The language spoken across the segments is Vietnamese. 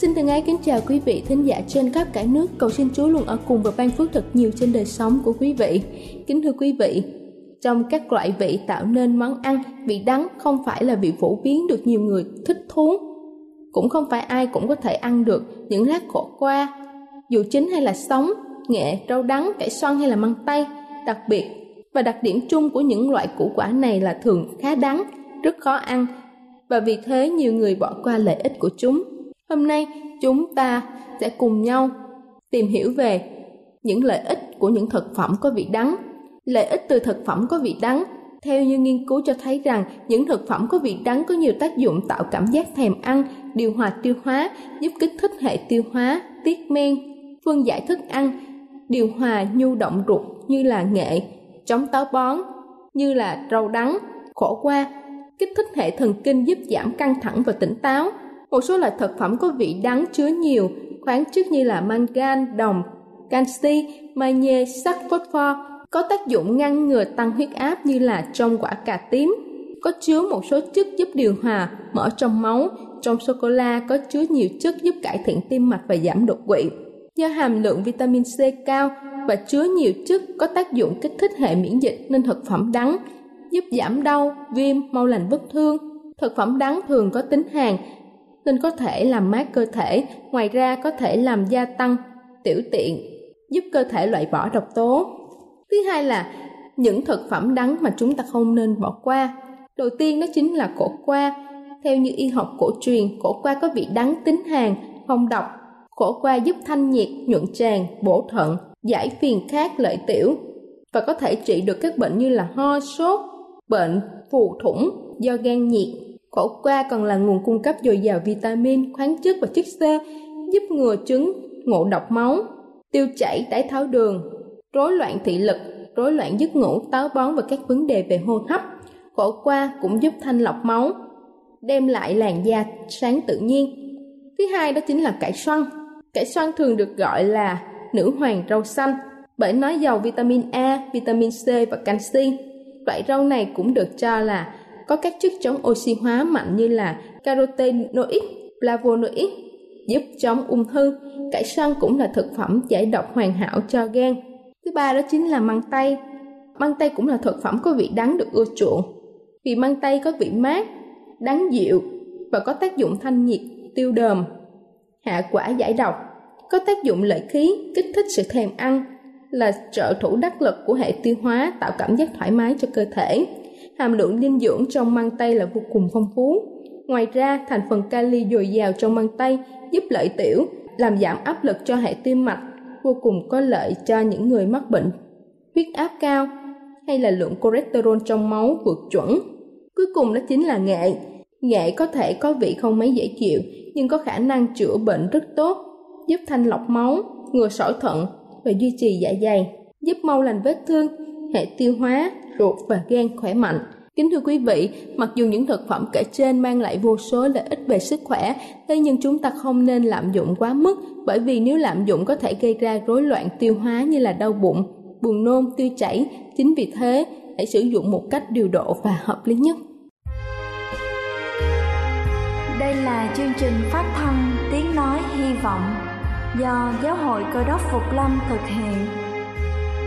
Xin thân ái kính chào quý vị thính giả trên khắp cả nước. Cầu xin Chúa luôn ở cùng và ban phước thật nhiều trên đời sống của quý vị. Kính thưa quý vị, trong các loại vị tạo nên món ăn, vị đắng không phải là vị phổ biến được nhiều người thích thú. Cũng không phải ai cũng có thể ăn được những lát khổ qua, dù chín hay là sống, nghệ, rau đắng, cải xoăn hay là măng tây. Đặc biệt và đặc điểm chung của những loại củ quả này là thường khá đắng, rất khó ăn và vì thế nhiều người bỏ qua lợi ích của chúng Hôm nay chúng ta sẽ cùng nhau tìm hiểu về những lợi ích của những thực phẩm có vị đắng. Lợi ích từ thực phẩm có vị đắng theo như nghiên cứu cho thấy rằng những thực phẩm có vị đắng có nhiều tác dụng tạo cảm giác thèm ăn, điều hòa tiêu hóa, giúp kích thích hệ tiêu hóa, tiết men, phân giải thức ăn, điều hòa nhu động ruột như là nghệ, chống táo bón, như là rau đắng, khổ qua, kích thích hệ thần kinh giúp giảm căng thẳng và tỉnh táo, một số loại thực phẩm có vị đắng chứa nhiều khoáng chất như là mangan, đồng, canxi, magie, sắt, phosphor có tác dụng ngăn ngừa tăng huyết áp như là trong quả cà tím. Có chứa một số chất giúp điều hòa mỡ trong máu. Trong sô cô la có chứa nhiều chất giúp cải thiện tim mạch và giảm đột quỵ. Do hàm lượng vitamin C cao và chứa nhiều chất có tác dụng kích thích hệ miễn dịch nên thực phẩm đắng giúp giảm đau viêm mau lành vết thương. Thực phẩm đắng thường có tính hàn nên có thể làm mát cơ thể, ngoài ra có thể làm gia tăng tiểu tiện, giúp cơ thể loại bỏ độc tố. Thứ hai là những thực phẩm đắng mà chúng ta không nên bỏ qua. Đầu tiên đó chính là cổ qua. Theo như y học cổ truyền, cổ qua có vị đắng tính hàn, không độc. Khổ qua giúp thanh nhiệt, nhuận tràng, bổ thận, giải phiền khát lợi tiểu và có thể trị được các bệnh như là ho, sốt, bệnh phù thủng do gan nhiệt, Khổ qua còn là nguồn cung cấp dồi dào vitamin, khoáng chất và chất xơ, giúp ngừa chứng ngộ độc máu, tiêu chảy, đái tháo đường, rối loạn thị lực, rối loạn giấc ngủ, táo bón và các vấn đề về hô hấp. Khổ qua cũng giúp thanh lọc máu, đem lại làn da sáng tự nhiên. Thứ hai đó chính là cải xoăn. Cải xoăn thường được gọi là nữ hoàng rau xanh bởi nó giàu vitamin A, vitamin C và canxi. Loại rau này cũng được cho là có các chất chống oxy hóa mạnh như là carotenoid, flavonoid, giúp chống ung thư. Cải xoăn cũng là thực phẩm giải độc hoàn hảo cho gan. Thứ ba đó chính là măng tây. Măng tây cũng là thực phẩm có vị đắng được ưa chuộng. Vì măng tây có vị mát, đắng dịu và có tác dụng thanh nhiệt, tiêu đờm, hạ quả giải độc, có tác dụng lợi khí, kích thích sự thèm ăn, là trợ thủ đắc lực của hệ tiêu hóa tạo cảm giác thoải mái cho cơ thể hàm lượng dinh dưỡng trong măng tây là vô cùng phong phú. Ngoài ra, thành phần kali dồi dào trong măng tây giúp lợi tiểu, làm giảm áp lực cho hệ tim mạch, vô cùng có lợi cho những người mắc bệnh huyết áp cao hay là lượng cholesterol trong máu vượt chuẩn. Cuối cùng đó chính là nghệ. Nghệ có thể có vị không mấy dễ chịu nhưng có khả năng chữa bệnh rất tốt, giúp thanh lọc máu, ngừa sỏi thận và duy trì dạ dày, giúp mau lành vết thương, hệ tiêu hóa, ruột và gan khỏe mạnh. Kính thưa quý vị, mặc dù những thực phẩm kể trên mang lại vô số lợi ích về sức khỏe, thế nhưng chúng ta không nên lạm dụng quá mức bởi vì nếu lạm dụng có thể gây ra rối loạn tiêu hóa như là đau bụng, buồn nôn, tiêu chảy. Chính vì thế, hãy sử dụng một cách điều độ và hợp lý nhất. Đây là chương trình phát thanh Tiếng Nói Hy Vọng do Giáo hội Cơ đốc Phục Lâm thực hiện.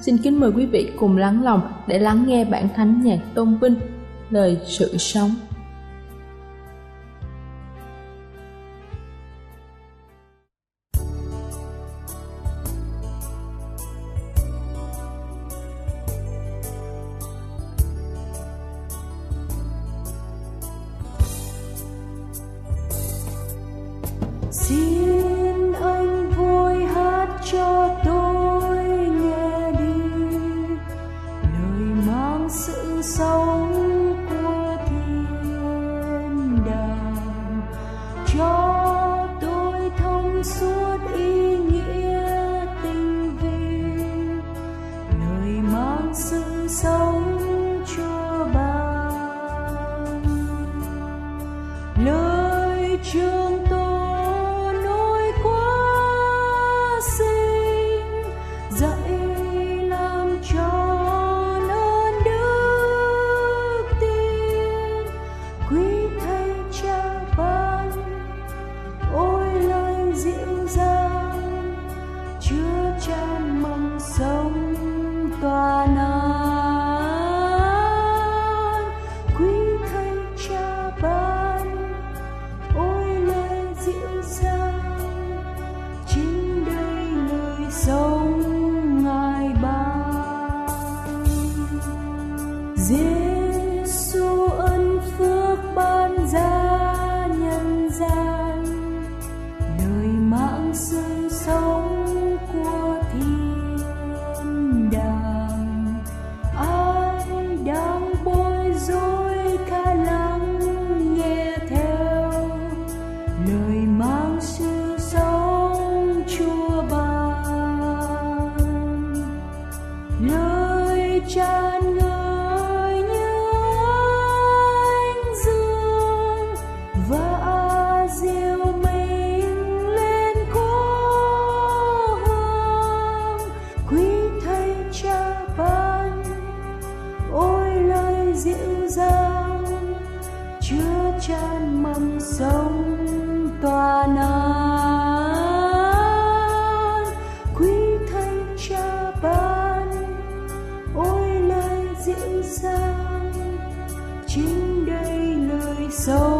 xin kính mời quý vị cùng lắng lòng để lắng nghe bản thánh nhạc tôn vinh, lời sự sống. Lời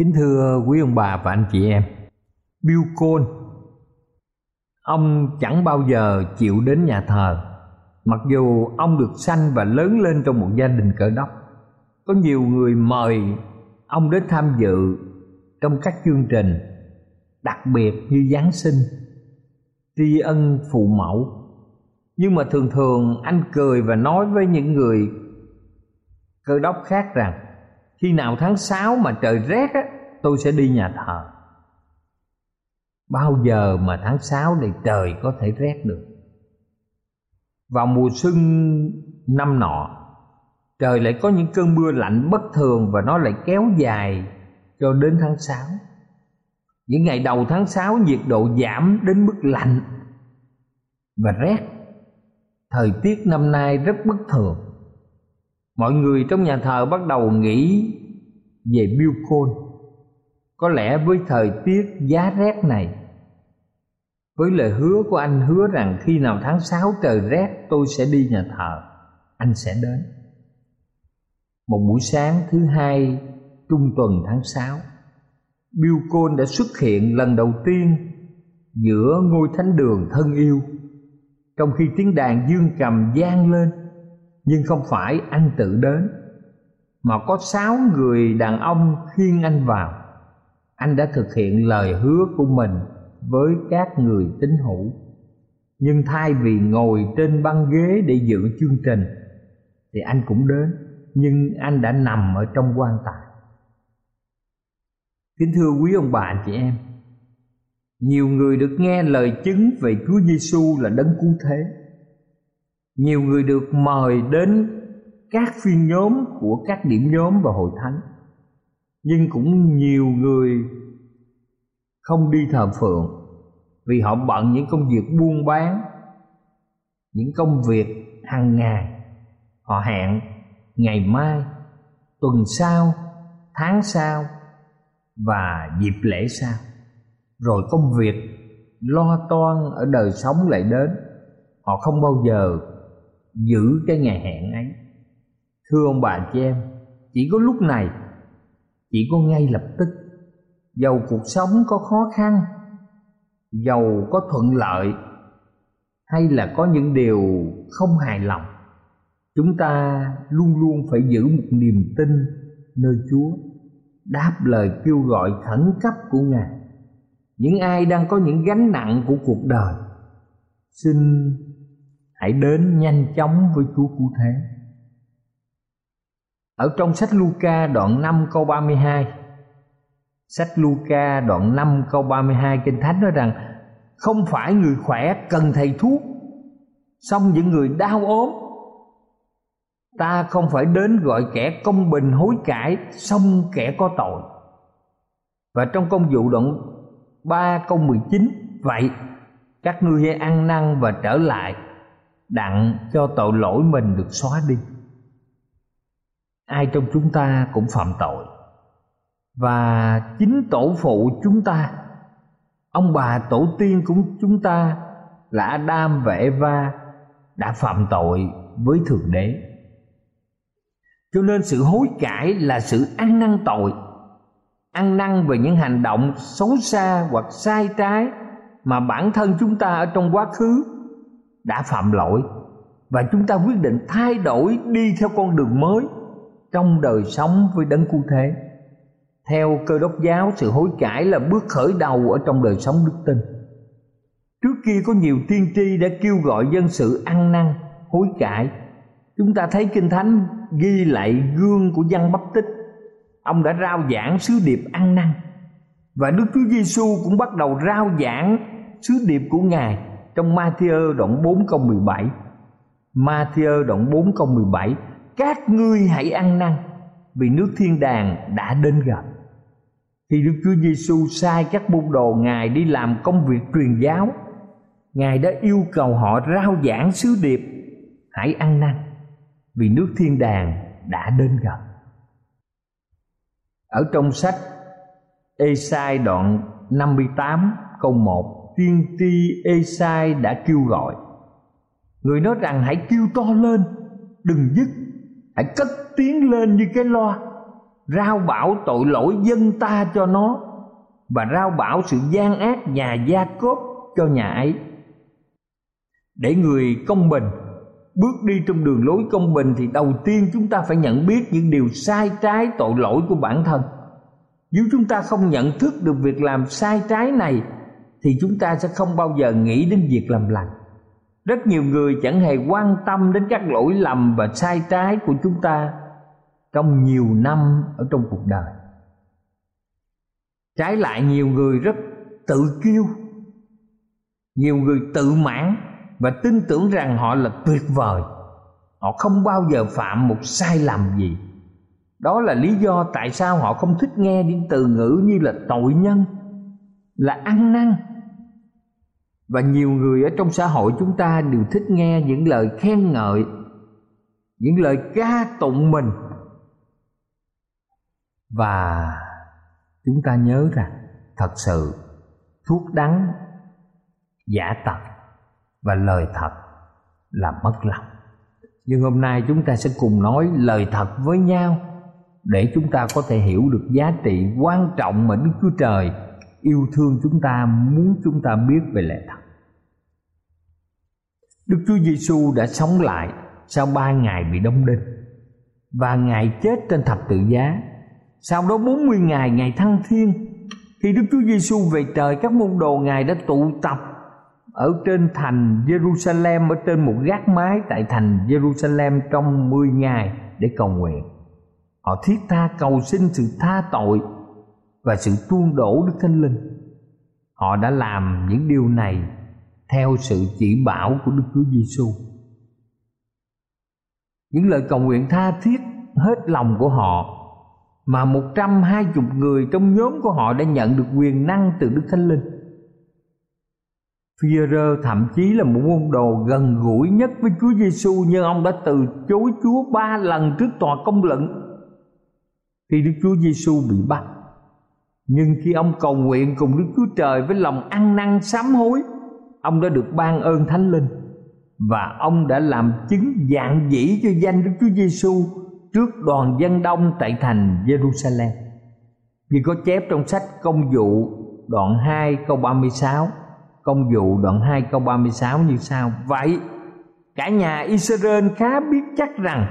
Kính thưa quý ông bà và anh chị em, Bill Cole, ông chẳng bao giờ chịu đến nhà thờ, mặc dù ông được sanh và lớn lên trong một gia đình cỡ đốc. Có nhiều người mời ông đến tham dự trong các chương trình, đặc biệt như Giáng sinh, tri ân phụ mẫu. Nhưng mà thường thường anh cười và nói với những người cơ đốc khác rằng khi nào tháng 6 mà trời rét á, tôi sẽ đi nhà thờ. Bao giờ mà tháng 6 này trời có thể rét được? Vào mùa xuân năm nọ, trời lại có những cơn mưa lạnh bất thường và nó lại kéo dài cho đến tháng 6 những ngày đầu tháng 6 nhiệt độ giảm đến mức lạnh và rét. Thời tiết năm nay rất bất thường mọi người trong nhà thờ bắt đầu nghĩ về Bill Cole có lẽ với thời tiết giá rét này, với lời hứa của anh hứa rằng khi nào tháng 6 trời rét, tôi sẽ đi nhà thờ, anh sẽ đến. Một buổi sáng thứ hai, trung tuần tháng 6 Bill Cole đã xuất hiện lần đầu tiên giữa ngôi thánh đường thân yêu, trong khi tiếng đàn dương cầm vang lên nhưng không phải anh tự đến, mà có sáu người đàn ông khiêng anh vào. Anh đã thực hiện lời hứa của mình với các người tín hữu. Nhưng thay vì ngồi trên băng ghế để dự chương trình, thì anh cũng đến, nhưng anh đã nằm ở trong quan tài. Kính thưa quý ông bà, anh chị em, nhiều người được nghe lời chứng về Chúa Giêsu là đấng cứu thế nhiều người được mời đến các phiên nhóm của các điểm nhóm và hội thánh. Nhưng cũng nhiều người không đi thờ phượng vì họ bận những công việc buôn bán, những công việc hàng ngày. Họ hẹn ngày mai, tuần sau, tháng sau và dịp lễ sau. Rồi công việc lo toan ở đời sống lại đến. Họ không bao giờ giữ cái ngày hẹn ấy. Thưa ông bà chị em, chỉ có lúc này, chỉ có ngay lập tức. Dầu cuộc sống có khó khăn dầu có thuận lợi, hay là có những điều không hài lòng, chúng ta luôn luôn phải giữ một niềm tin nơi chúa, đáp lời kêu gọi khẩn cấp của ngài. Những ai đang có những gánh nặng của cuộc đời, xin hãy đến nhanh chóng với chúa cứu thế. Ở trong sách Luca đoạn 5 câu 32 Sách Luca đoạn 5 câu 32 Kinh Thánh nói rằng, Không phải người khỏe cần thầy thuốc Xong những người đau ốm. Ta không phải đến gọi kẻ công bình hối cải Xong kẻ có tội. Và trong công vụ đoạn 3 câu 19 Vậy, các ngươi hãy ăn năn và trở lại. Đặng cho tội lỗi mình được xóa đi. Ai trong chúng ta cũng phạm tội, và chính tổ phụ chúng ta, ông bà tổ tiên của chúng ta là Adam và Eva đã phạm tội với thượng đế. Cho nên sự hối cải là sự ăn năn tội, ăn năn về những hành động xấu xa hoặc sai trái mà bản thân chúng ta ở trong quá khứ đã phạm lỗi. Và chúng ta quyết định thay đổi đi theo con đường mới trong đời sống với đấng cứu thế. Theo cơ đốc giáo, sự hối cải là bước khởi đầu ở trong đời sống đức tin. Trước kia có nhiều tiên tri đã kêu gọi dân sự ăn năn, hối cải. Chúng ta thấy kinh thánh ghi lại gương của dân bắp tích. Ông đã rao giảng sứ điệp ăn năn. Và Đức Chúa Giêsu cũng bắt đầu rao giảng sứ điệp của Ngài trong Matthew đoạn 4 câu 17. Matthew đoạn 4 câu 17 Các ngươi hãy ăn năn vì nước thiên đàng đã đến gần. Khi Đức Chúa Giêsu sai các môn đồ Ngài đi làm công việc truyền giáo, Ngài đã yêu cầu họ rao giảng sứ điệp hãy ăn năn vì nước thiên đàng đã đến gần. Ở trong sách Esai đoạn 58 câu 1 Tiên tri Esai đã kêu gọi. Người nói rằng hãy kêu to lên, Đừng dứt, Hãy cất tiếng lên như cái loa, Rao bảo tội lỗi dân ta cho nó, Và rao bảo sự gian ác nhà gia cốt cho nhà ấy. Để người công bình Bước đi trong đường lối công bình Thì đầu tiên chúng ta phải nhận biết những điều sai trái tội lỗi của bản thân. Nếu chúng ta không nhận thức được việc làm sai trái này thì chúng ta sẽ không bao giờ nghĩ đến việc làm lành. Rất nhiều người chẳng hề quan tâm đến các lỗi lầm và sai trái của chúng ta trong nhiều năm ở trong cuộc đời. Trái lại, nhiều người rất tự kiêu, nhiều người tự mãn và tin tưởng rằng họ là tuyệt vời. Họ không bao giờ phạm một sai lầm gì. Đó là lý do tại sao họ không thích nghe những từ ngữ như là tội nhân, là ăn năn và nhiều người ở trong xã hội chúng ta đều thích nghe những lời khen ngợi, những lời ca tụng mình và chúng ta nhớ rằng thật sự thuốc đắng, giả tật và lời thật là mất lòng nhưng hôm nay chúng ta sẽ cùng nói lời thật với nhau để chúng ta có thể hiểu được giá trị quan trọng mà Đức Chúa Trời yêu thương chúng ta, muốn chúng ta biết về lẽ thật. Đức Chúa Giêsu đã sống lại sau ba ngày bị đóng đinh và Ngài chết trên thập tự giá. Sau đó 40 ngày ngày thăng thiên. Khi Đức Chúa Giêsu về trời, các môn đồ Ngài đã tụ tập ở trên thành Jerusalem ở trên một gác mái tại thành Jerusalem trong 10 ngày để cầu nguyện họ thiết tha cầu xin sự tha tội và sự tuôn đổ đức thánh linh họ đã làm những điều này theo sự chỉ bảo của đức chúa giêsu những lời cầu nguyện tha thiết hết lòng của họ mà một trăm hai chục người trong nhóm của họ đã nhận được quyền năng từ Đức Thánh Linh. Phi-rơ thậm chí là một môn đồ gần gũi nhất với Chúa Giêsu nhưng ông đã từ chối Chúa ba lần trước tòa công luận khi Đức Chúa Giêsu bị bắt. Nhưng khi ông cầu nguyện cùng Đức Chúa Trời với lòng ăn năn sám hối, ông đã được ban ơn Thánh Linh và ông đã làm chứng dạng dĩ cho danh Đức Chúa Giêsu trước đoàn dân đông tại thành Jerusalem. Vì có chép trong sách Công vụ đoạn 2 câu 36, Công vụ đoạn 2 câu 36 như sau: Vậy cả nhà Israel khá biết chắc rằng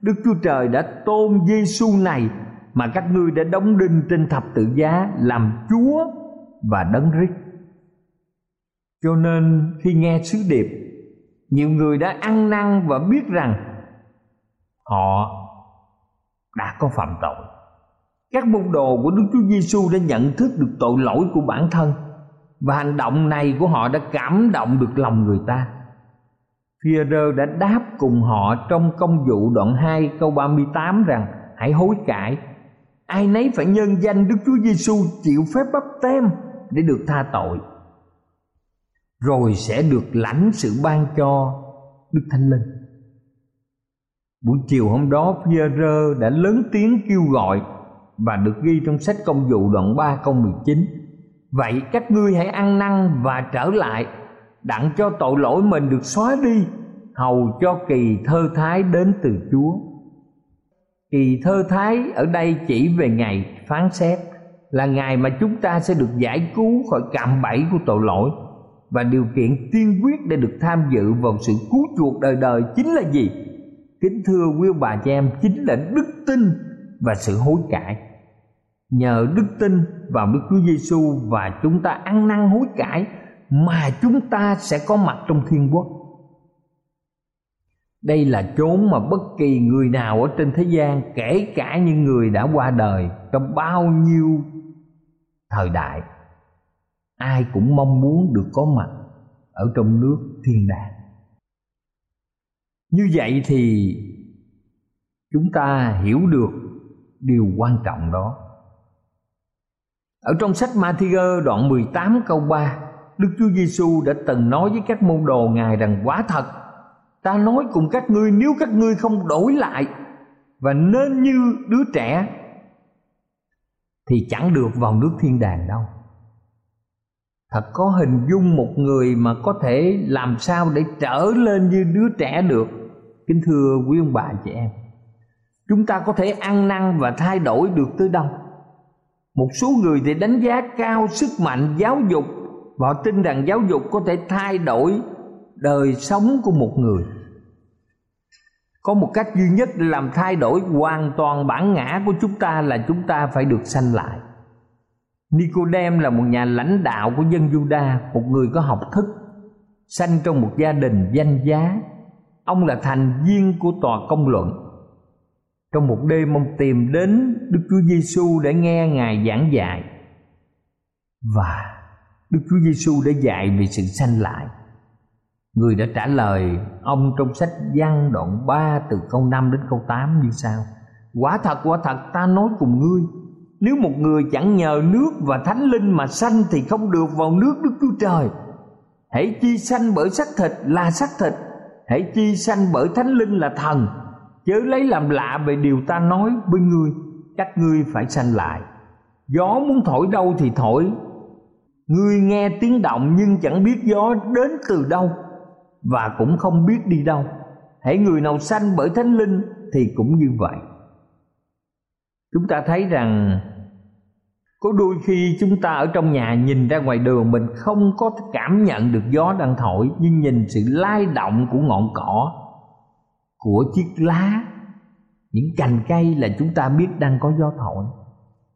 Đức Chúa Trời đã tôn Giêsu này mà các ngươi đã đóng đinh trên thập tự giá làm Chúa và đấng rít. Cho nên khi nghe sứ điệp, nhiều người đã ăn năn và biết rằng họ đã có phạm tội. Các môn đồ của Đức Chúa Giêsu đã nhận thức được tội lỗi của bản thân và hành động này của họ đã cảm động được lòng người ta. Phi-rơ đã đáp cùng họ trong công vụ đoạn 2 câu 38 rằng hãy hối cải ai nấy phải nhân danh Đức Chúa Giêsu chịu phép bắp tem để được tha tội rồi sẽ được lãnh sự ban cho Đức Thánh Linh. Buổi chiều hôm đó Pierre đã lớn tiếng kêu gọi và được ghi trong sách công vụ đoạn 3 câu 19. Vậy các ngươi hãy ăn năn và trở lại, đặng cho tội lỗi mình được xóa đi, hầu cho kỳ thơ thái đến từ Chúa kỳ thơ thái ở đây chỉ về ngày phán xét, là ngày mà chúng ta sẽ được giải cứu khỏi cạm bẫy của tội lỗi và điều kiện tiên quyết để được tham dự vào sự cứu chuộc đời đời chính là gì? Kính thưa quý bà chị em, chính là đức tin và sự hối cải. Nhờ đức tin vào đức chúa giêsu và chúng ta ăn năn hối cải mà chúng ta sẽ có mặt trong thiên quốc. Đây là chốn mà bất kỳ người nào ở trên thế gian, kể cả những người đã qua đời trong bao nhiêu thời đại ai cũng mong muốn được có mặt ở trong nước thiên đàng. Như vậy thì chúng ta hiểu được điều quan trọng đó. Ở trong sách Matthew đoạn 18 câu 3 Đức Chúa Giêsu đã từng nói với các môn đồ Ngài rằng quá thật, ta nói cùng các ngươi, nếu các ngươi không đổi lại và nên như đứa trẻ, thì chẳng được vào nước thiên đàng đâu thật có hình dung một người mà có thể làm sao để trở lên như đứa trẻ được. Kính thưa quý ông bà chị em, chúng ta có thể ăn năn và thay đổi được tới đâu. Một số người thì đánh giá cao sức mạnh giáo dục, và họ tin rằng giáo dục có thể thay đổi đời sống của một người. Có một cách duy nhất để làm thay đổi hoàn toàn bản ngã của chúng ta là chúng ta phải được sanh lại. Nicodem là một nhà lãnh đạo của dân Juda, một người có học thức, sanh trong một gia đình danh giá. Ông là thành viên của tòa công luận. Trong một đêm ông tìm đến Đức Chúa Giêsu để nghe Ngài giảng dạy. Và Đức Chúa Giêsu đã dạy về sự sanh lại. Người đã trả lời ông trong sách Giăng đoạn 3 từ câu 5 đến câu 8 như sau: Quả thật quả thật ta nói cùng ngươi, nếu một người chẳng nhờ nước và thánh linh mà sanh thì không được vào nước Đức Chúa Trời. Hãy chi sanh bởi xác thịt là xác thịt, hãy chi sanh bởi thánh linh là thần. Chớ lấy làm lạ về điều ta nói với ngươi, các ngươi phải sanh lại. Gió muốn thổi đâu thì thổi, ngươi nghe tiếng động nhưng chẳng biết gió đến từ đâu và cũng không biết đi đâu. Hãy người nào sanh bởi thánh linh thì cũng như vậy chúng ta thấy rằng có đôi khi chúng ta ở trong nhà nhìn ra ngoài đường mình không có cảm nhận được gió đang thổi, nhưng nhìn sự lay động của ngọn cỏ, của chiếc lá, những cành cây là chúng ta biết đang có gió thổi.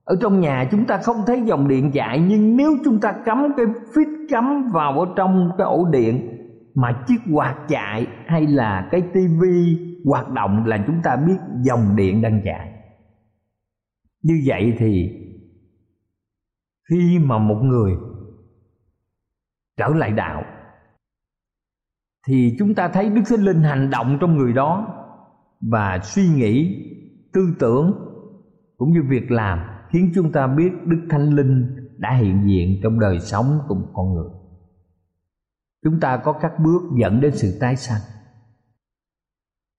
Ở trong nhà chúng ta không thấy dòng điện chạy, nhưng nếu chúng ta cắm cái phít cắm vào ở trong cái ổ điện mà chiếc quạt chạy hay là cái tivi hoạt động là chúng ta biết dòng điện đang chạy như vậy thì khi mà một người trở lại đạo, thì chúng ta thấy đức thánh linh hành động trong người đó và suy nghĩ, tư tưởng cũng như việc làm khiến chúng ta biết đức thánh linh đã hiện diện trong đời sống của một con người. Chúng ta có các bước dẫn đến sự tái sanh.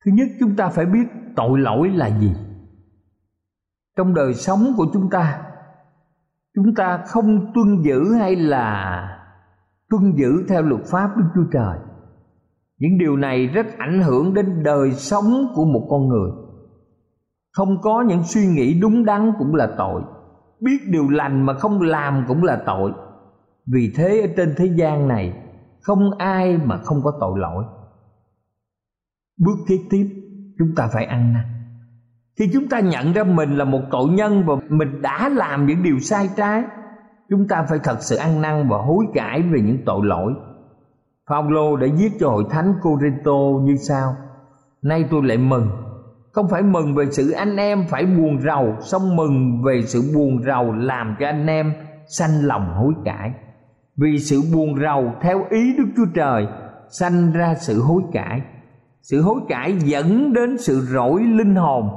Thứ nhất, chúng ta phải biết tội lỗi là gì trong đời sống của chúng ta chúng ta không tuân giữ hay là tuân giữ theo luật pháp Đức Chúa Trời. Những điều này rất ảnh hưởng đến đời sống của một con người. Không có những suy nghĩ đúng đắn cũng là tội. Biết điều lành mà không làm cũng là tội. Vì thế ở trên thế gian này, không ai mà không có tội lỗi. Bước kế tiếp, chúng ta phải ăn năn khi chúng ta nhận ra mình là một tội nhân và mình đã làm những điều sai trái. Chúng ta phải thật sự ăn năn và hối cải về những tội lỗi. Phaolô đã viết cho hội thánh Corinto như sau, Nay tôi lại mừng. Không phải mừng về sự anh em phải buồn rầu, song mừng về sự buồn rầu làm cho anh em sanh lòng hối cải. Vì sự buồn rầu theo ý Đức Chúa Trời, Sanh ra sự hối cải. Sự hối cải dẫn đến sự rỗi linh hồn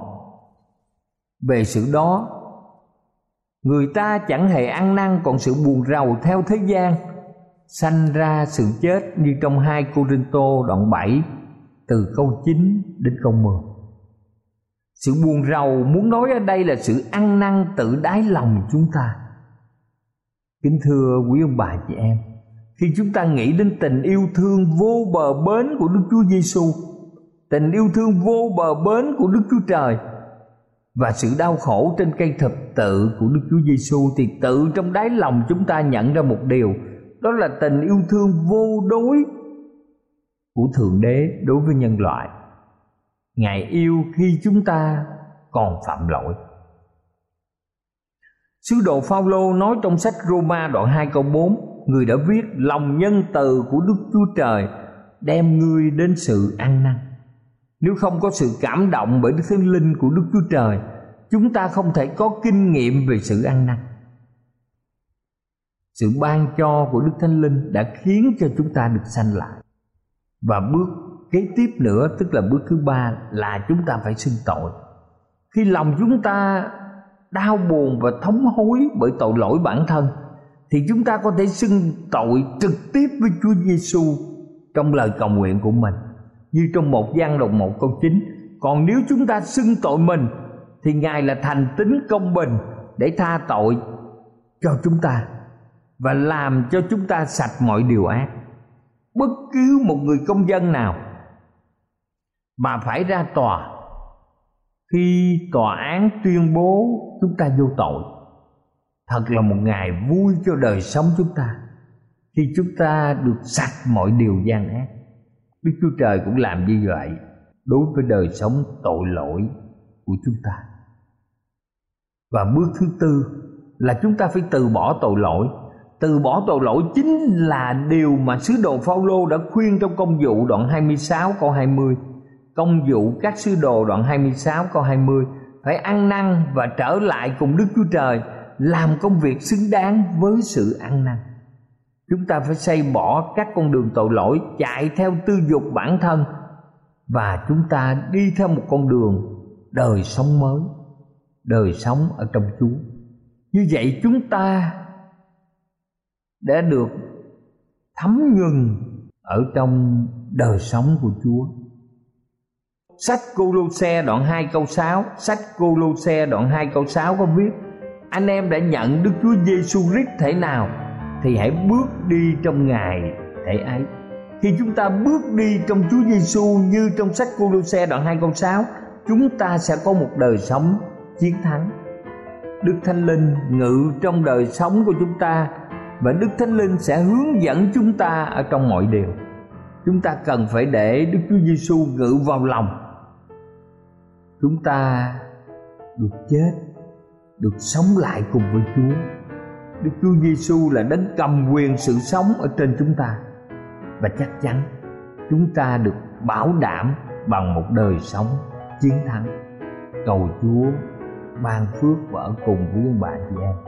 về sự đó người ta chẳng hề ăn năn còn sự buồn rầu theo thế gian sanh ra sự chết như trong hai Cô Rinh Tô đoạn 7 từ câu 9 đến câu 10. Sự buồn rầu muốn nói ở đây là sự ăn năn tự đáy lòng chúng ta. Kính thưa quý ông bà chị em, khi chúng ta nghĩ đến tình yêu thương vô bờ bến của Đức Chúa Giêsu, tình yêu thương vô bờ bến của Đức Chúa Trời và sự đau khổ trên cây thập tự của Đức Chúa Giêsu thì tự trong đáy lòng chúng ta nhận ra một điều. Đó là tình yêu thương vô đối của thượng đế đối với nhân loại. Ngài yêu khi chúng ta còn phạm lỗi. Sứ đồ Phaolô nói trong sách Roma đoạn 2 câu 4 Người đã viết lòng nhân từ của Đức Chúa Trời, Đem ngươi đến sự ăn năn nếu không có sự cảm động bởi đức thánh linh của đức chúa trời, chúng ta không thể có kinh nghiệm về sự ăn năn. Sự ban cho của đức thánh linh đã khiến cho chúng ta được sanh lại. Và bước kế tiếp nữa, tức là bước thứ ba, là chúng ta phải xưng tội. Khi lòng chúng ta đau buồn và thống hối bởi tội lỗi bản thân, thì chúng ta có thể xưng tội trực tiếp với Chúa Giêsu trong lời cầu nguyện của mình như trong một gian đồng một câu chín còn nếu chúng ta xưng tội mình, thì ngài là thành tính công bình để tha tội cho chúng ta và làm cho chúng ta sạch mọi điều ác. Bất cứ một người công dân nào mà phải ra tòa khi tòa án tuyên bố chúng ta vô tội, thật là một ngày vui cho đời sống chúng ta khi chúng ta được sạch mọi điều gian ác đức chúa trời cũng làm như vậy đối với đời sống tội lỗi của chúng ta. Và bước thứ tư là chúng ta phải từ bỏ tội lỗi. Từ bỏ tội lỗi chính là điều mà sứ đồ Phaolô đã khuyên trong công vụ đoạn 26 câu 20 công vụ các sứ đồ đoạn 26 câu 20 phải ăn năn và trở lại cùng Đức Chúa Trời, làm công việc xứng đáng với sự ăn năn chúng ta phải xây bỏ các con đường tội lỗi, chạy theo tư dục bản thân. Và chúng ta đi theo một con đường đời sống mới, đời sống ở trong chúa. Như vậy chúng ta đã được thấm nhuần ở trong đời sống của chúa. Sách cô lô xe đoạn 2 câu 6 sách cô lô xe đoạn 2 câu 6 có viết anh em đã nhận Đức Chúa Giêsu Christ thể nào? Thì hãy bước đi trong Ngài thể ấy. Khi chúng ta bước đi trong Chúa Giêsu như trong sách Cô-lô-xe đoạn 2 câu 6, chúng ta sẽ có một đời sống chiến thắng. Đức Thánh Linh ngự trong đời sống của chúng ta và Đức Thánh Linh sẽ hướng dẫn chúng ta ở trong mọi điều. Chúng ta cần phải để Đức Chúa Giêsu ngự vào lòng. Chúng ta được chết được sống lại cùng với Chúa. Đức Chúa Giêsu là đấng cầm quyền sự sống ở trên chúng ta và chắc chắn, chúng ta được bảo đảm bằng một đời sống chiến thắng. Cầu Chúa ban phước và ở cùng với ông bà chị em.